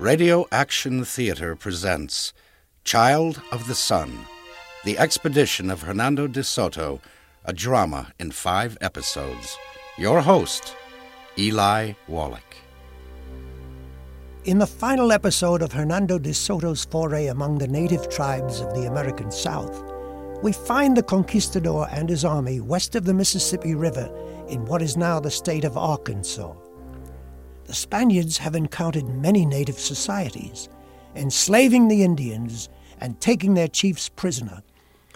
Radio Action Theater presents Child of the Sun, The Expedition of Hernando de Soto, a drama in five episodes. Your host, Eli Wallach. In the final episode of Hernando de Soto's foray among the native tribes of the American South, we find the conquistador and his army west of the Mississippi River in what is now the state of Arkansas. The Spaniards have encountered many native societies, enslaving the Indians and taking their chiefs prisoner,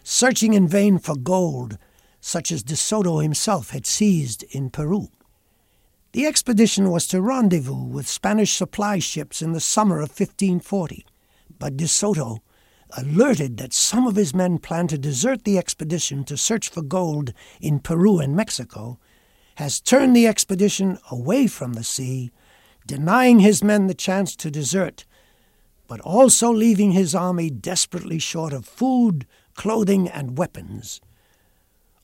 searching in vain for gold, such as De Soto himself had seized in Peru. The expedition was to rendezvous with Spanish supply ships in the summer of 1540, but De Soto, alerted that some of his men planned to desert the expedition to search for gold in Peru and Mexico, has turned the expedition away from the sea denying his men the chance to desert, but also leaving his army desperately short of food, clothing, and weapons.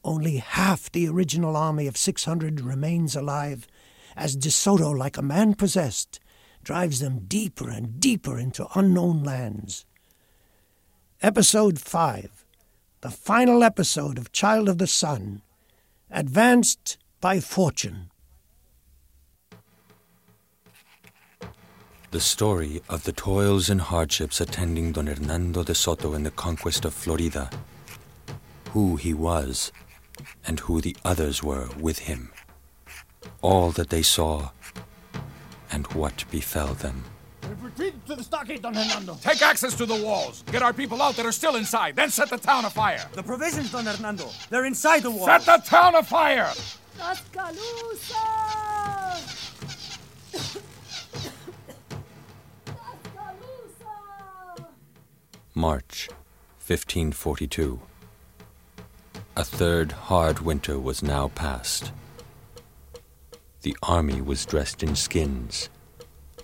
Only half the original army of 600 remains alive, as De Soto, like a man possessed, drives them deeper and deeper into unknown lands. Episode 5, the final episode of Child of the Sun, advanced by fortune. The story of the toils and hardships attending Don Hernando de Soto in the conquest of Florida, who he was, and who the others were with him, all that they saw, and what befell them. Retreat to the stockade, Don Hernando. Take access to the walls. Get our people out that are still inside. Then set the town afire. The provisions, Don Hernando. They're inside the walls. Set the town afire! Tuscaloosa! March 1542. A third hard winter was now past. The army was dressed in skins,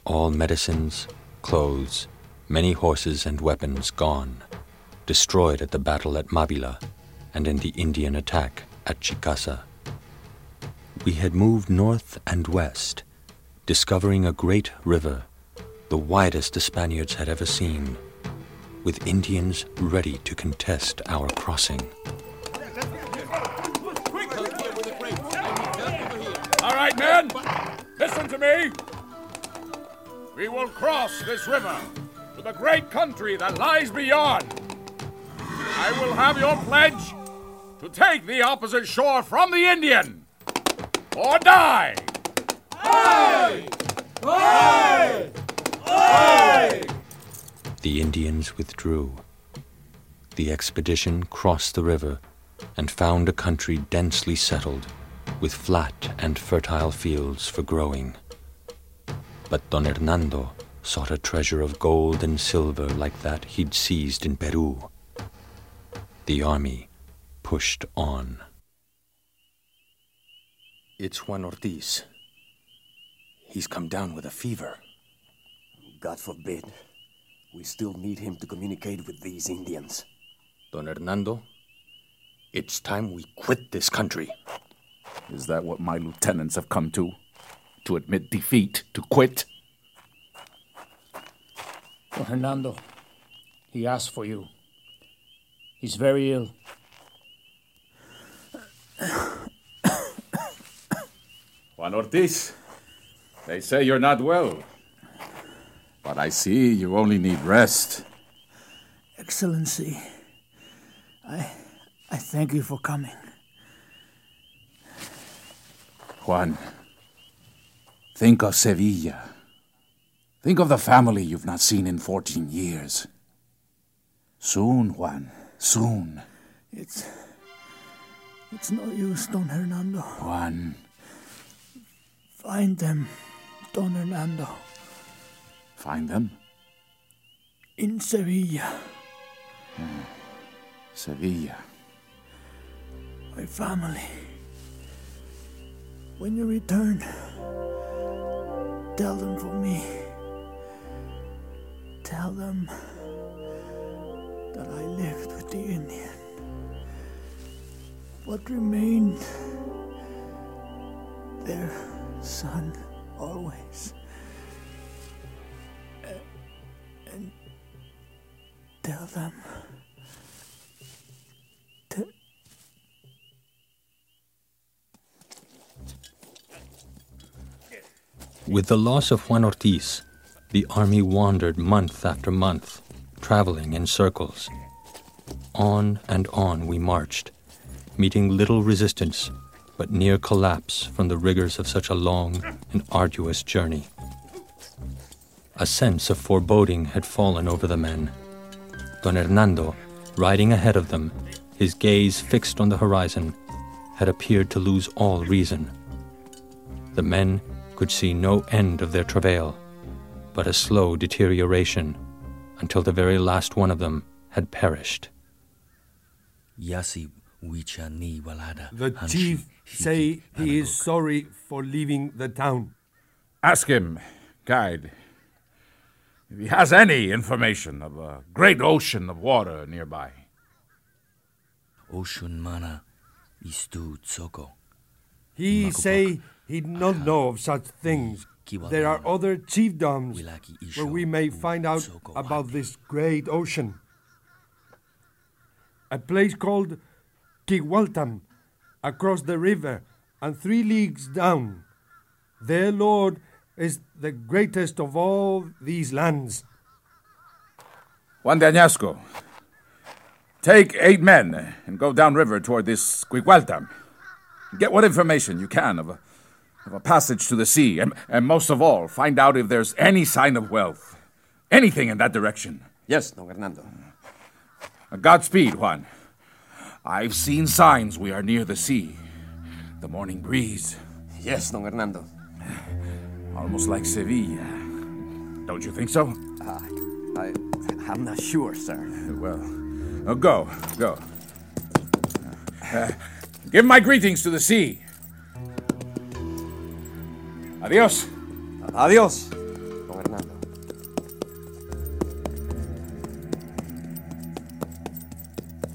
all medicines, clothes, many horses and weapons gone, destroyed at the battle at Mabila and in the Indian attack at Chicasa. We had moved north and west, discovering a great river, the widest the Spaniards had ever seen, with Indians ready to contest our crossing. All right, men, listen to me. We will cross this river to the great country that lies beyond. I will have your pledge to take the opposite shore from the Indian or die. The Indians withdrew. The expedition crossed the river and found a country densely settled, with flat and fertile fields for growing. But Don Hernando sought a treasure of gold and silver like that he'd seized in Peru. The army pushed on. It's Juan Ortiz. He's come down with a fever. God forbid. We still need him to communicate with these Indians. Don Hernando, it's time we quit this country. Is that what my lieutenants have come to? To admit defeat, to quit? Don Hernando. He asked for you. He's very ill. Juan Ortiz, they say you're not well. But I see you only need rest. Excellency, I I thank you for coming. Juan, think of Sevilla. Think of the family you've not seen in 14 years. Soon, Juan, soon. It's it's no use, Don Hernando. Juan, Find them, Don Hernando. Find them. In Sevilla. Hmm. Sevilla. My family. When you return, tell them for me. Tell them that I lived with the Indian. What remained their son always. Tell them. To With the loss of Juan Ortiz, the army wandered month after month, traveling in circles. On and on we marched, meeting little resistance, but near collapse from the rigors of such a long and arduous journey. A sense of foreboding had fallen over the men. Don Hernando, riding ahead of them, his gaze fixed on the horizon, had appeared to lose all reason. The men could see no end of their travail, but a slow deterioration until the very last one of them had perished. Yasi wicha walada. The chief say he is sorry for leaving the town. Ask him, guide, if he has any information of a great ocean of water nearby. Oshun mana istu tsoko. He say he not know of such things. There are other chiefdoms where we may find out about this great ocean. A place called Quigualtam, across the river and three leagues down. Their lord is the greatest of all these lands. Juan de Añasco, take eight men and go downriver toward this Quigualtam. Get what information you can of a, of a passage to the sea, and, and most of all, find out if there's any sign of wealth. Anything in that direction. Yes, Don Hernando. Uh, Godspeed, Juan. I've seen signs we are near the sea. The morning breeze. Yes, Don Hernando. Almost like Sevilla. Don't you think so? I, I, I'm not sure, sir. Well, uh, go, go. Uh, give my greetings to the sea. Adios. Adios, Don Hernando.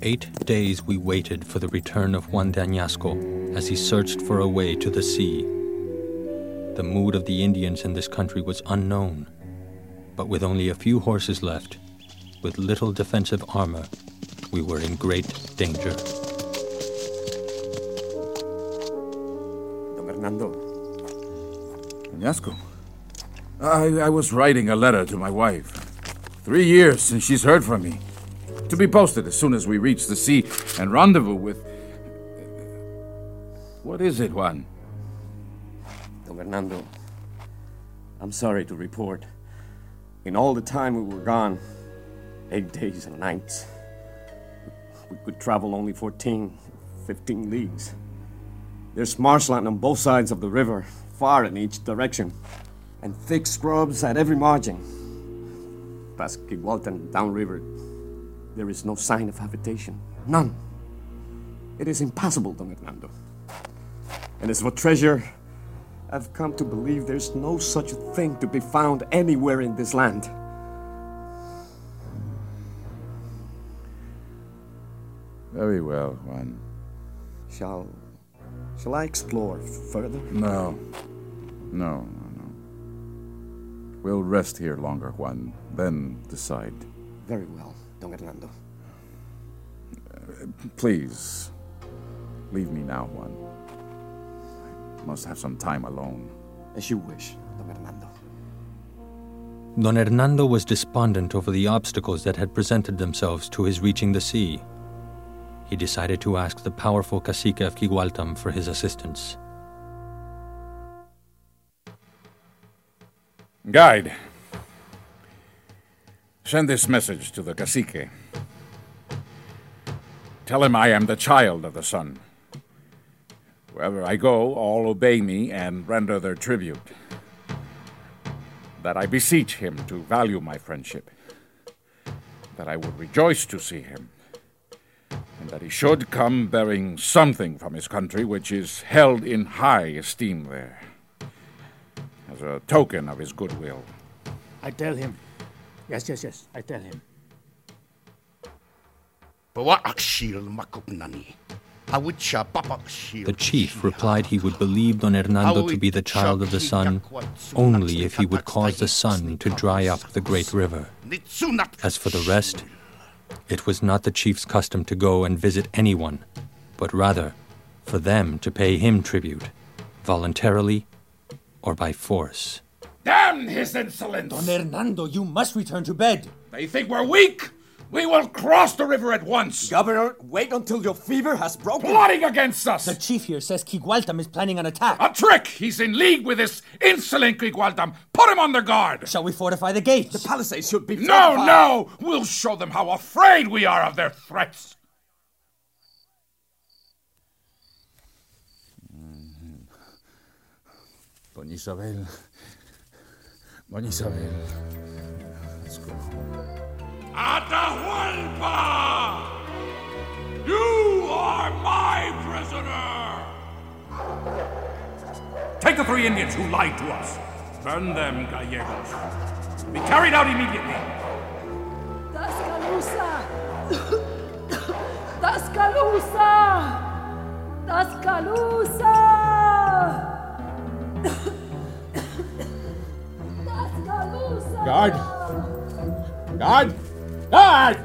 Eight days we waited for the return of Juan de Añasco as he searched for a way to the sea. The mood of the Indians in this country was unknown, but with only a few horses left, with little defensive armor, we were in great danger. Don Hernando. Añasco. I, I was writing a letter to my wife. Three years since she's heard from me. To be posted as soon as we reach the sea and rendezvous with. What is it, Juan? Don Hernando, I'm sorry to report. In all the time we were gone, eight days and nights, we could travel only 14, 15 leagues. There's marshland on both sides of the river, far in each direction, and thick scrubs at every margin. Past Quigualtam downriver, there is no sign of habitation. None. It is impossible, Don Hernando. And as for treasure, I've come to believe there's no such thing to be found anywhere in this land. Very well, Juan. Shall. shall I explore further? No. No, no, no. We'll rest here longer, Juan, then decide. Very well, Don Hernando. Uh, please, leave me now, Juan. I must have some time alone. As you wish, Don Hernando. Don Hernando was despondent over the obstacles that had presented themselves to his reaching the sea. He decided to ask the powerful cacique of Quigualtam for his assistance. Guide, send this message to the cacique. Tell him I am the child of the sun. Wherever I go, all obey me and render their tribute. That I beseech him to value my friendship. That I would rejoice to see him. And that he should come bearing something from his country which is held in high esteem there. As a token of his goodwill. I tell him. Yes, yes, yes, I tell him. The chief replied he would believe Don Hernando to be the child of the sun only if he would cause the sun to dry up the great river. As for the rest, It was not the chief's custom to go and visit anyone, but rather for them to pay him tribute, voluntarily or by force. Damn his insolence! Don Hernando, you must return to bed. They think we're weak! We will cross the river at once! Governor, wait until your fever has broken. Plotting against us! The chief here says Quigualtam is planning an attack. A trick! He's in league with this insolent Quigualtam! Put him on their guard! Shall we fortify the gates? The palisades should be No, fortified. no! We'll show them how afraid we are of their threats! Mm-hmm. Doña Isabel. Doña Isabel. Let's go. The three Indians who lied to us. Burn them, Gallegos. Be carried out immediately. Tuscaloosa! Tuscaloosa! Tuscaloosa! Tuscaloosa! Guard! Guard! Guard!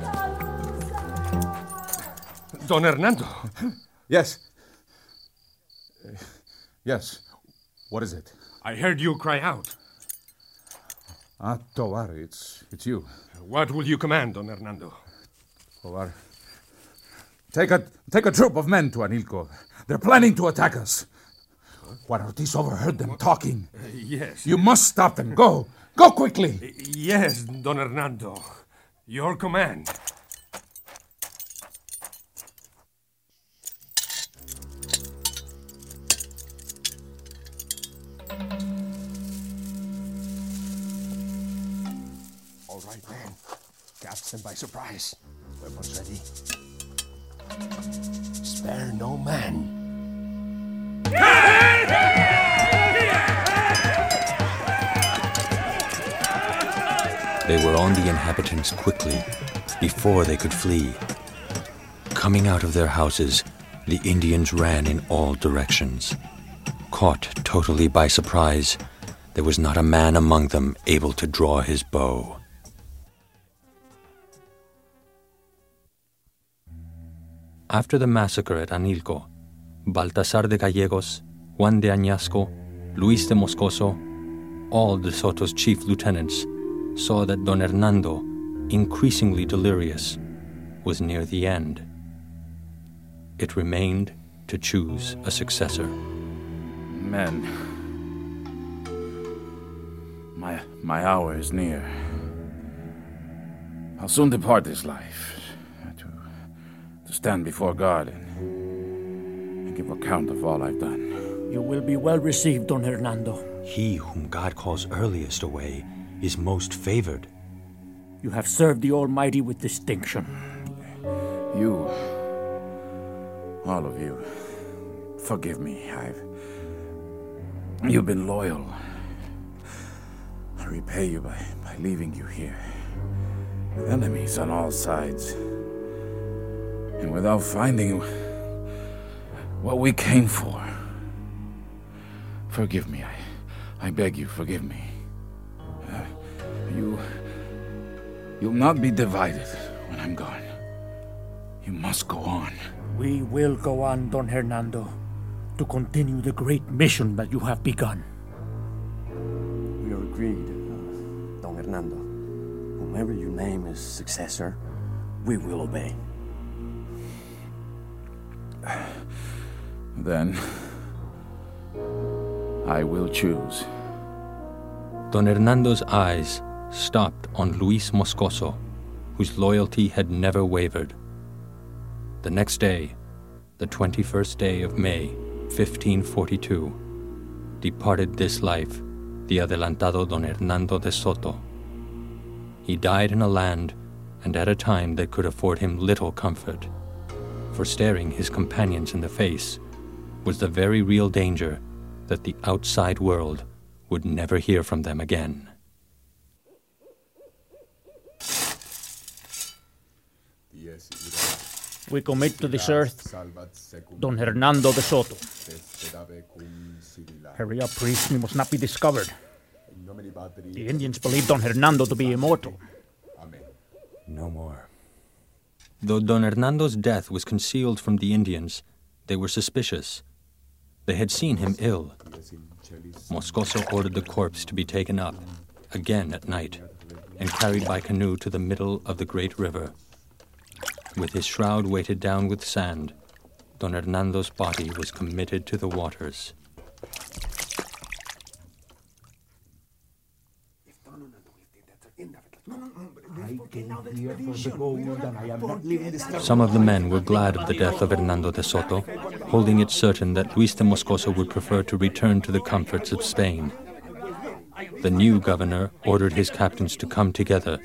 Don Hernando. Yes. Yes. What is it? I heard you cry out. Ah, Tovar, it's it's you. What will you command, Don Hernando? Tovar. Take a take a troop of men to Anilco. They're planning to attack us. Juan Ortiz overheard them talking. yes. You must stop them. Go. Go quickly. Yes, Don Hernando. Your command. All right, man. Catch them by surprise. Weapons ready. Spare no man. They were on the inhabitants quickly, before they could flee. Coming out of their houses, the Indians ran in all directions. Caught totally by surprise, there was not a man among them able to draw his bow. After the massacre at Anilco, Baltasar de Gallegos, Juan de Añasco, Luis de Moscoso, all de Soto's chief lieutenants, saw that Don Hernando, increasingly delirious, was near the end. It remained to choose a successor. Men. My my hour is near. I'll soon depart this life. To, to stand before God and, and give account of all I've done. You will be well received, Don Hernando. He whom God calls earliest away is most favored. You have served the Almighty with distinction. You, all of you, forgive me. I've. You've been loyal. I repay you by, by leaving you here. With enemies on all sides. And without finding what we came for. Forgive me. I, I beg you, forgive me. Uh, you. You'll not be divided when I'm gone. You must go on. We will go on, Don Hernando, to continue the great mission that you have begun. We are agreed, uh, Don Hernando. Whomever you name as successor, we will obey. Then. I will choose. Don Hernando's eyes stopped on Luis Moscoso, whose loyalty had never wavered. The next day, the 21st day of May, 1542, departed this life the adelantado Don Hernando de Soto. He died in a land and at a time that could afford him little comfort, for staring his companions in the face was the very real danger that the outside world would never hear from them again. We commit to this earth Don Hernando de Soto. Hurry up, priest. We must not be discovered. The Indians believe Don Hernando to be immortal. No more. Though Don Hernando's death was concealed from the Indians, they were suspicious. They had seen him ill. Moscoso ordered the corpse to be taken up, again at night, and carried by canoe to the middle of the great river. With his shroud weighted down with sand, Don Hernando's body was committed to the waters. Some of the men were glad of the death of Hernando de Soto, holding it certain that Luis de Moscoso would prefer to return to the comforts of Spain. The new governor ordered his captains to come together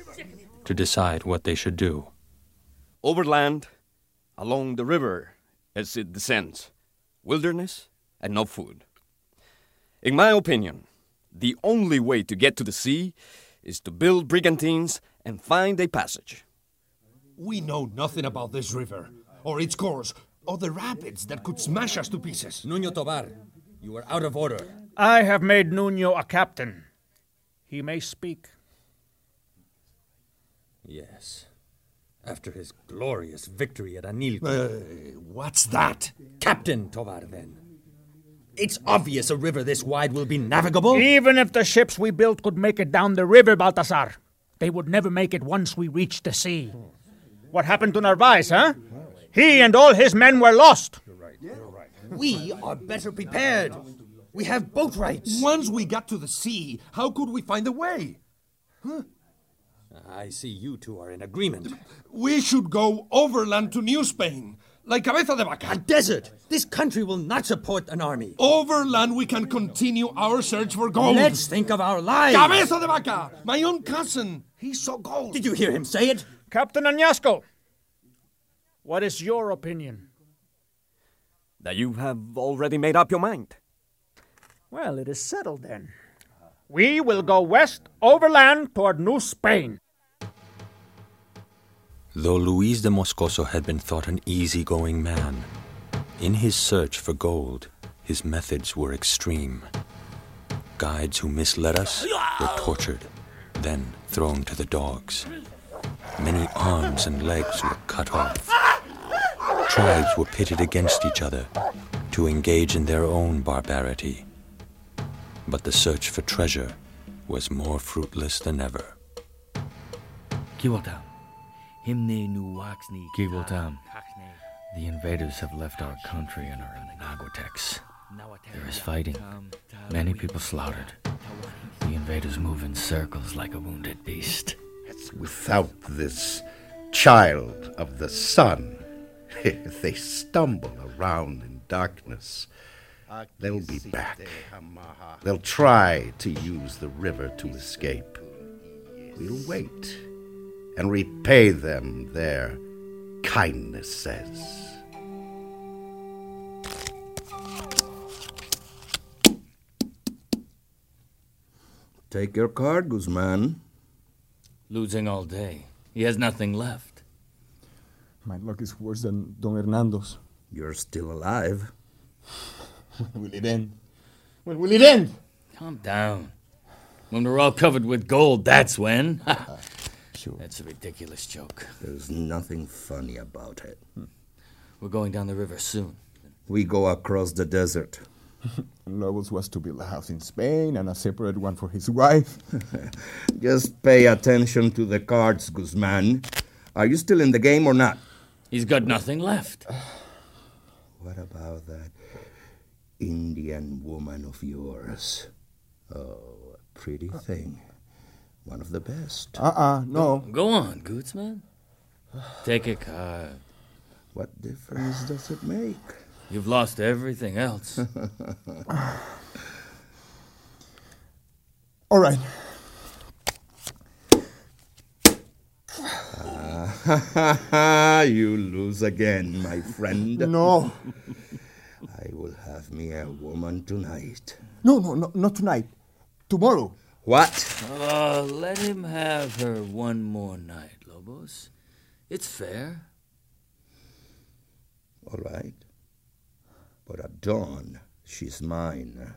to decide what they should do. Overland, along the river as it descends, wilderness and no food. In my opinion, the only way to get to the sea is to build brigantines and find a passage. We know nothing about this river, or its course, or the rapids that could smash us to pieces. Nuno Tovar, you are out of order. I have made Nuno a captain. He may speak. Yes. After his glorious victory at Anilco. Uh, what's that? Captain Tovar, then. It's obvious a river this wide will be navigable. Even if the ships we built could make it down the river, Baltasar, they would never make it once we reached the sea. What happened to Narvaez, huh? He and all his men were lost. We are better prepared. We have boat rights. Once we got to the sea, how could we find a way? Huh? I see you two are in agreement. We should go overland to New Spain, like Cabeza de Vaca. A desert! This country will not support an army. Overland, we can continue our search for gold. Let's think of our lives. Cabeza de Vaca, my own cousin. He saw gold. Did you hear him say it? Captain Añasco, what is your opinion? That you have already made up your mind. Well, it is settled then. We will go west overland toward New Spain. Though Luis de Moscoso had been thought an easygoing man, in his search for gold, his methods were extreme. Guides who misled us were tortured, then thrown to the dogs. Many arms and legs were cut off. Tribes were pitted against each other to engage in their own barbarity. But the search for treasure was more fruitless than ever. Kiwotam. Himne nu The invaders have left our country and are in Naguatex. There is fighting. Many people slaughtered. The invaders move in circles like a wounded beast. Without this child of the sun, they stumble around in darkness. They'll be back. They'll try to use the river to escape. We'll wait and repay them their kindnesses. Take your card, Guzman. Losing all day. He has nothing left. My luck is worse than Don Hernando's. You're still alive. when will it end? When will it end? Calm down. When we're all covered with gold, that's when. sure. That's a ridiculous joke. There's nothing funny about it. Hmm. We're going down the river soon. We go across the desert. Lobos was to build a house in Spain and a separate one for his wife. Just pay attention to the cards, Guzman. Are you still in the game or not? He's got nothing left. What about that Indian woman of yours? Oh, a pretty uh, thing. One of the best. Uh uh no. Go on, Guzman. Take a card. What difference does it make? You've lost everything else. All right. you lose again, my friend. No. I will have me a woman tonight. No, no, no, not tonight. Tomorrow. What? Oh, let him have her one more night, Lobos. It's fair. All right. But at dawn, she's mine.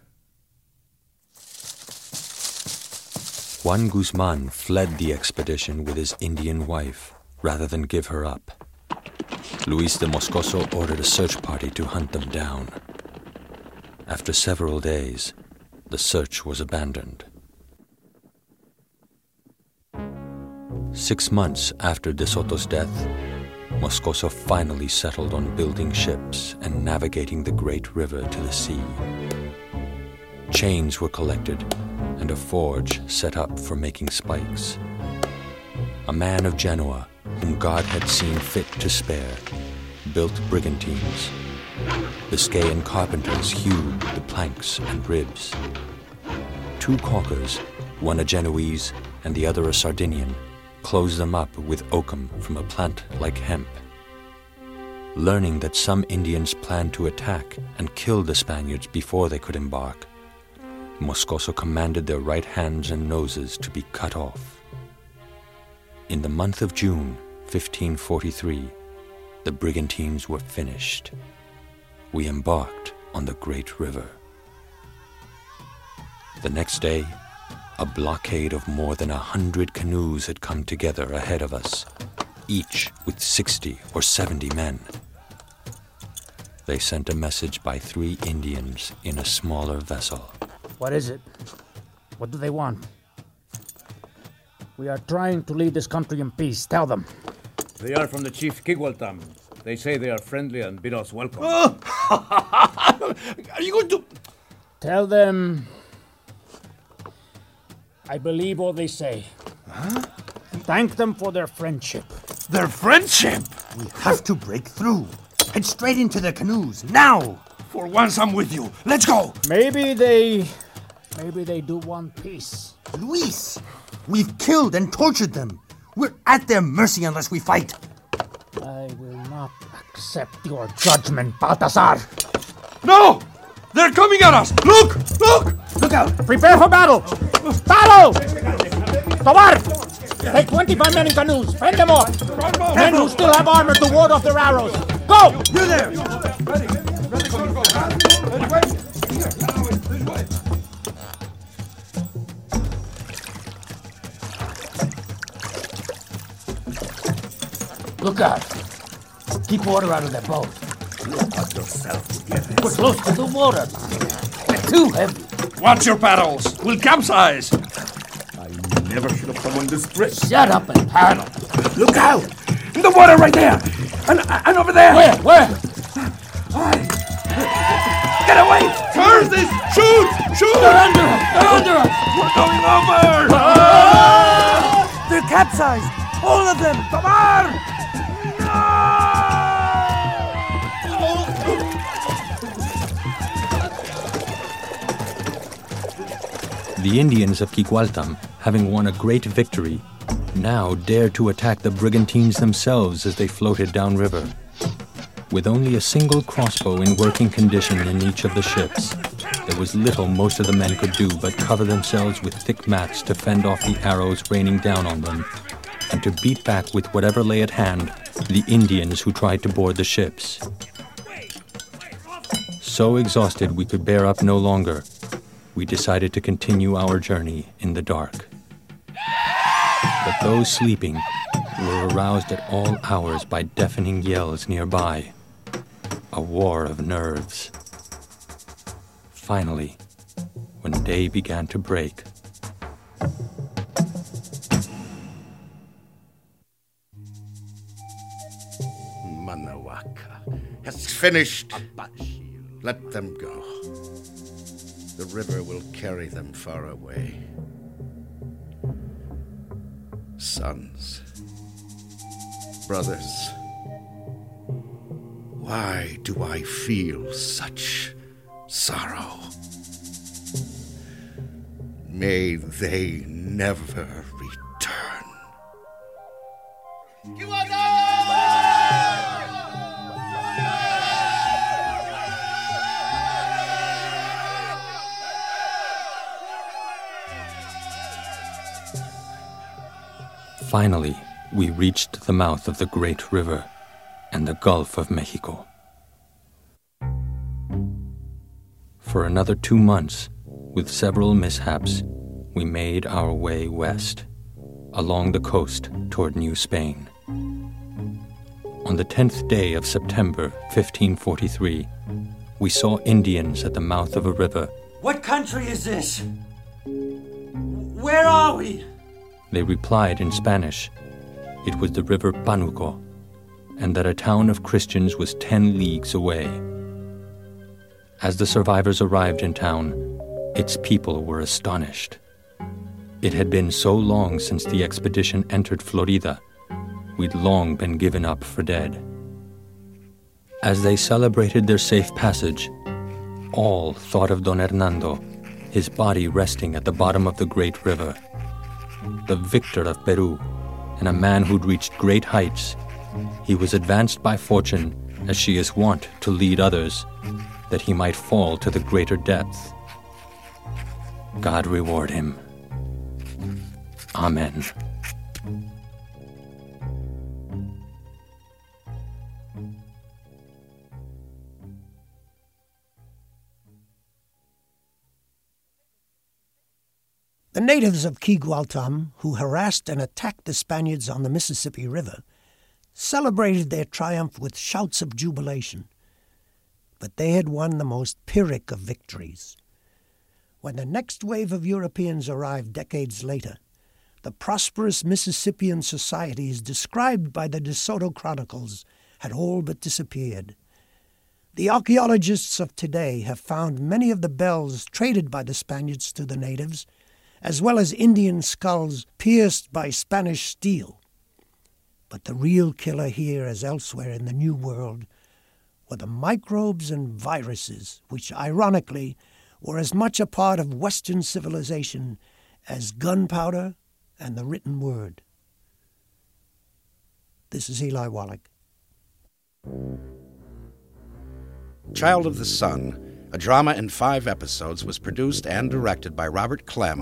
Juan Guzman fled the expedition with his Indian wife rather than give her up. Luis de Moscoso ordered a search party to hunt them down. After several days, the search was abandoned. Six months after De Soto's death, Moscoso finally settled on building ships and navigating the great river to the sea. Chains were collected and a forge set up for making spikes. A man of Genoa, whom God had seen fit to spare, built brigantines. Biscayan carpenters hewed the planks and ribs. Two caulkers, one a Genoese and the other a Sardinian, closed them up with oakum from a plant like hemp. Learning that some Indians planned to attack and kill the Spaniards before they could embark, Moscoso commanded their right hands and noses to be cut off. In the month of June, 1543, the brigantines were finished. We embarked on the great river. The next day, a blockade of more than a hundred canoes had come together ahead of us, each with 60 or 70 men. They sent a message by three Indians in a smaller vessel. What is it? What do they want? We are trying to leave this country in peace. Tell them. They are from the chief Quigualtam. They say they are friendly and bid us welcome. are you going to. Tell them. I believe all they say. Huh? Thank them for their friendship. Their friendship? We have to break through. Head straight into the canoes, now! For once I'm with you. Let's go! Maybe they. Maybe they do want peace. Luis! We've killed and tortured them. We're at their mercy unless we fight. I will not accept your judgment, Baltasar. No! They're coming at us! Look! Look! Look out! Prepare for battle! Battle! Tovar! Take 25 men in canoes. Fend them off. Men who still have armor to ward off their arrows. Go! You there! Ready. Ready, go, go. Ready, wait. Look out. Keep water out of that boat. Look at yourself, We're close to the water. They're too heavy. Watch your paddles. We'll capsize. I never should have come on this bridge. Shut up and paddle. Look out! In the water right there! And, and over there! Where? Where? Get away! Curse this! Shoot! Shoot! They're under us! They're under us! We're going over! Ah! They're capsized! All of them! Come on! The Indians of Quigualtam, having won a great victory, now dared to attack the brigantines themselves as they floated downriver. With only a single crossbow in working condition in each of the ships, there was little most of the men could do but cover themselves with thick mats to fend off the arrows raining down on them, and to beat back with whatever lay at hand the Indians who tried to board the ships. So exhausted we could bear up no longer, we decided to continue our journey in the dark. But those sleeping were aroused at all hours by deafening yells nearby. A war of nerves. Finally, when day began to break, Manawaka has finished. Let them go. The river will carry them far away. Sons, brothers, why do I feel such sorrow? May they never finally we reached the mouth of the great river and the Gulf of Mexico. For another two months, with several mishaps, we made our way west, along the coast toward New Spain. On the tenth day of September 1543, we saw Indians at the mouth of a river. What country is this? Where are we? They replied in Spanish it was the river Panuco, and that a town of Christians was ten leagues away. As the survivors arrived in town, its people were astonished. It had been so long since the expedition entered Florida, we'd long been given up for dead. As they celebrated their safe passage, all thought of Don Hernando, his body resting at the bottom of the great river. The victor of Peru, and a man who'd reached great heights, he was advanced by fortune as she is wont to lead others, that he might fall to the greater depth. God reward him. Amen. The natives of Quigualtam, who harassed and attacked the Spaniards on the Mississippi River, celebrated their triumph with shouts of jubilation. But they had won the most Pyrrhic of victories. When the next wave of Europeans arrived decades later, the prosperous Mississippian societies described by the De Soto Chronicles had all but disappeared. The archaeologists of today have found many of the bells traded by the Spaniards to the natives as well as Indian skulls pierced by Spanish steel. But the real killer here, as elsewhere in the New World, were the microbes and viruses, which ironically were as much a part of Western civilization as gunpowder and the written word. This is Eli Wallach. Child of the Sun a drama in five episodes was produced and directed by Robert Clem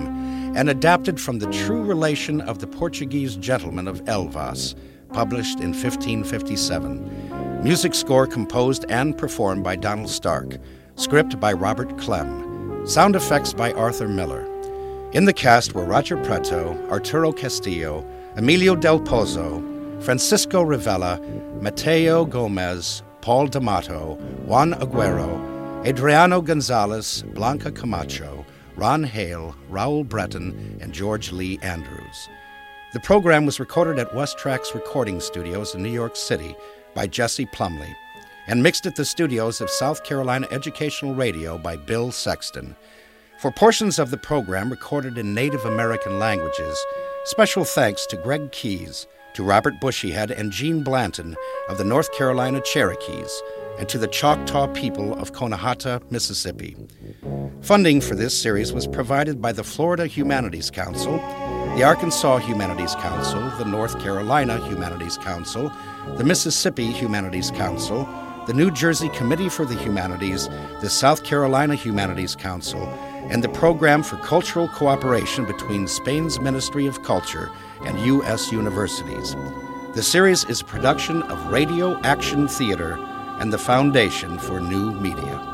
and adapted from the true relation of the Portuguese gentleman of Elvas, published in 1557. Music score composed and performed by Donald Stark. Script by Robert Clem. Sound effects by Arthur Miller. In the cast were Roger Preto, Arturo Castillo, Emilio Del Pozo, Francisco Rivella, Mateo Gomez, Paul D'Amato, Juan Aguero, Adriano Gonzalez, Blanca Camacho, Ron Hale, Raul Breton, and George Lee Andrews. The program was recorded at West Tracks Recording Studios in New York City by Jesse Plumley and mixed at the studios of South Carolina Educational Radio by Bill Sexton. For portions of the program recorded in Native American languages, special thanks to Greg Keys, to Robert Bushyhead and Gene Blanton of the North Carolina Cherokees, and to the Choctaw people of Conehatta, Mississippi. Funding for this series was provided by the Florida Humanities Council, the Arkansas Humanities Council, the North Carolina Humanities Council, the Mississippi Humanities Council, the New Jersey Committee for the Humanities, the South Carolina Humanities Council, and the Program for Cultural Cooperation between Spain's Ministry of Culture and U.S. universities. The series is a production of Radio Action Theater and the Foundation for New Media.